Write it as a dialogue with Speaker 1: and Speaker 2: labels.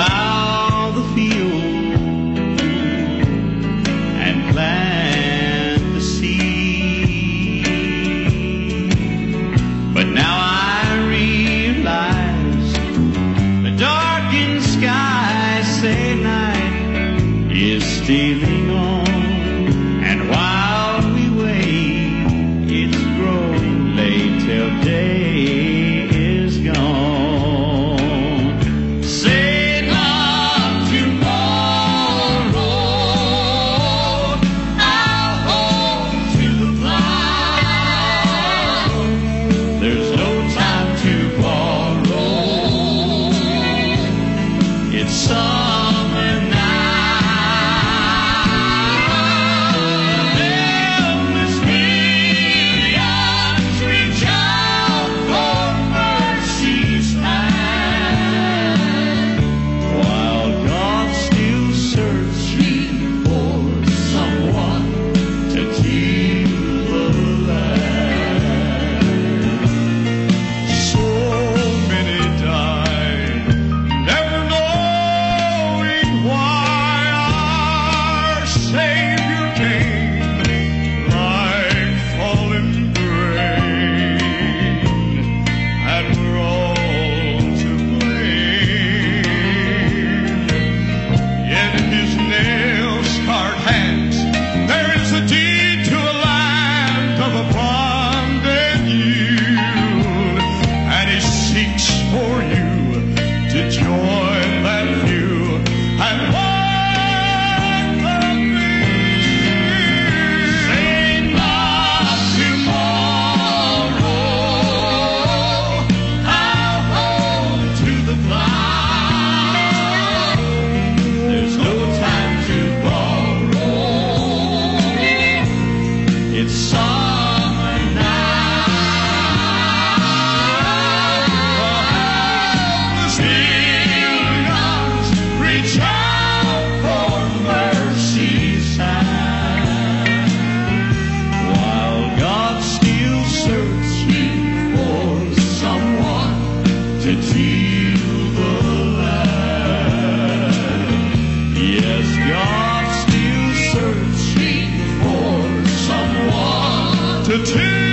Speaker 1: plow the field and plant the seed. But now I realize the darkened sky, is stealing on. Savior came. Yes, God still searching for someone to take.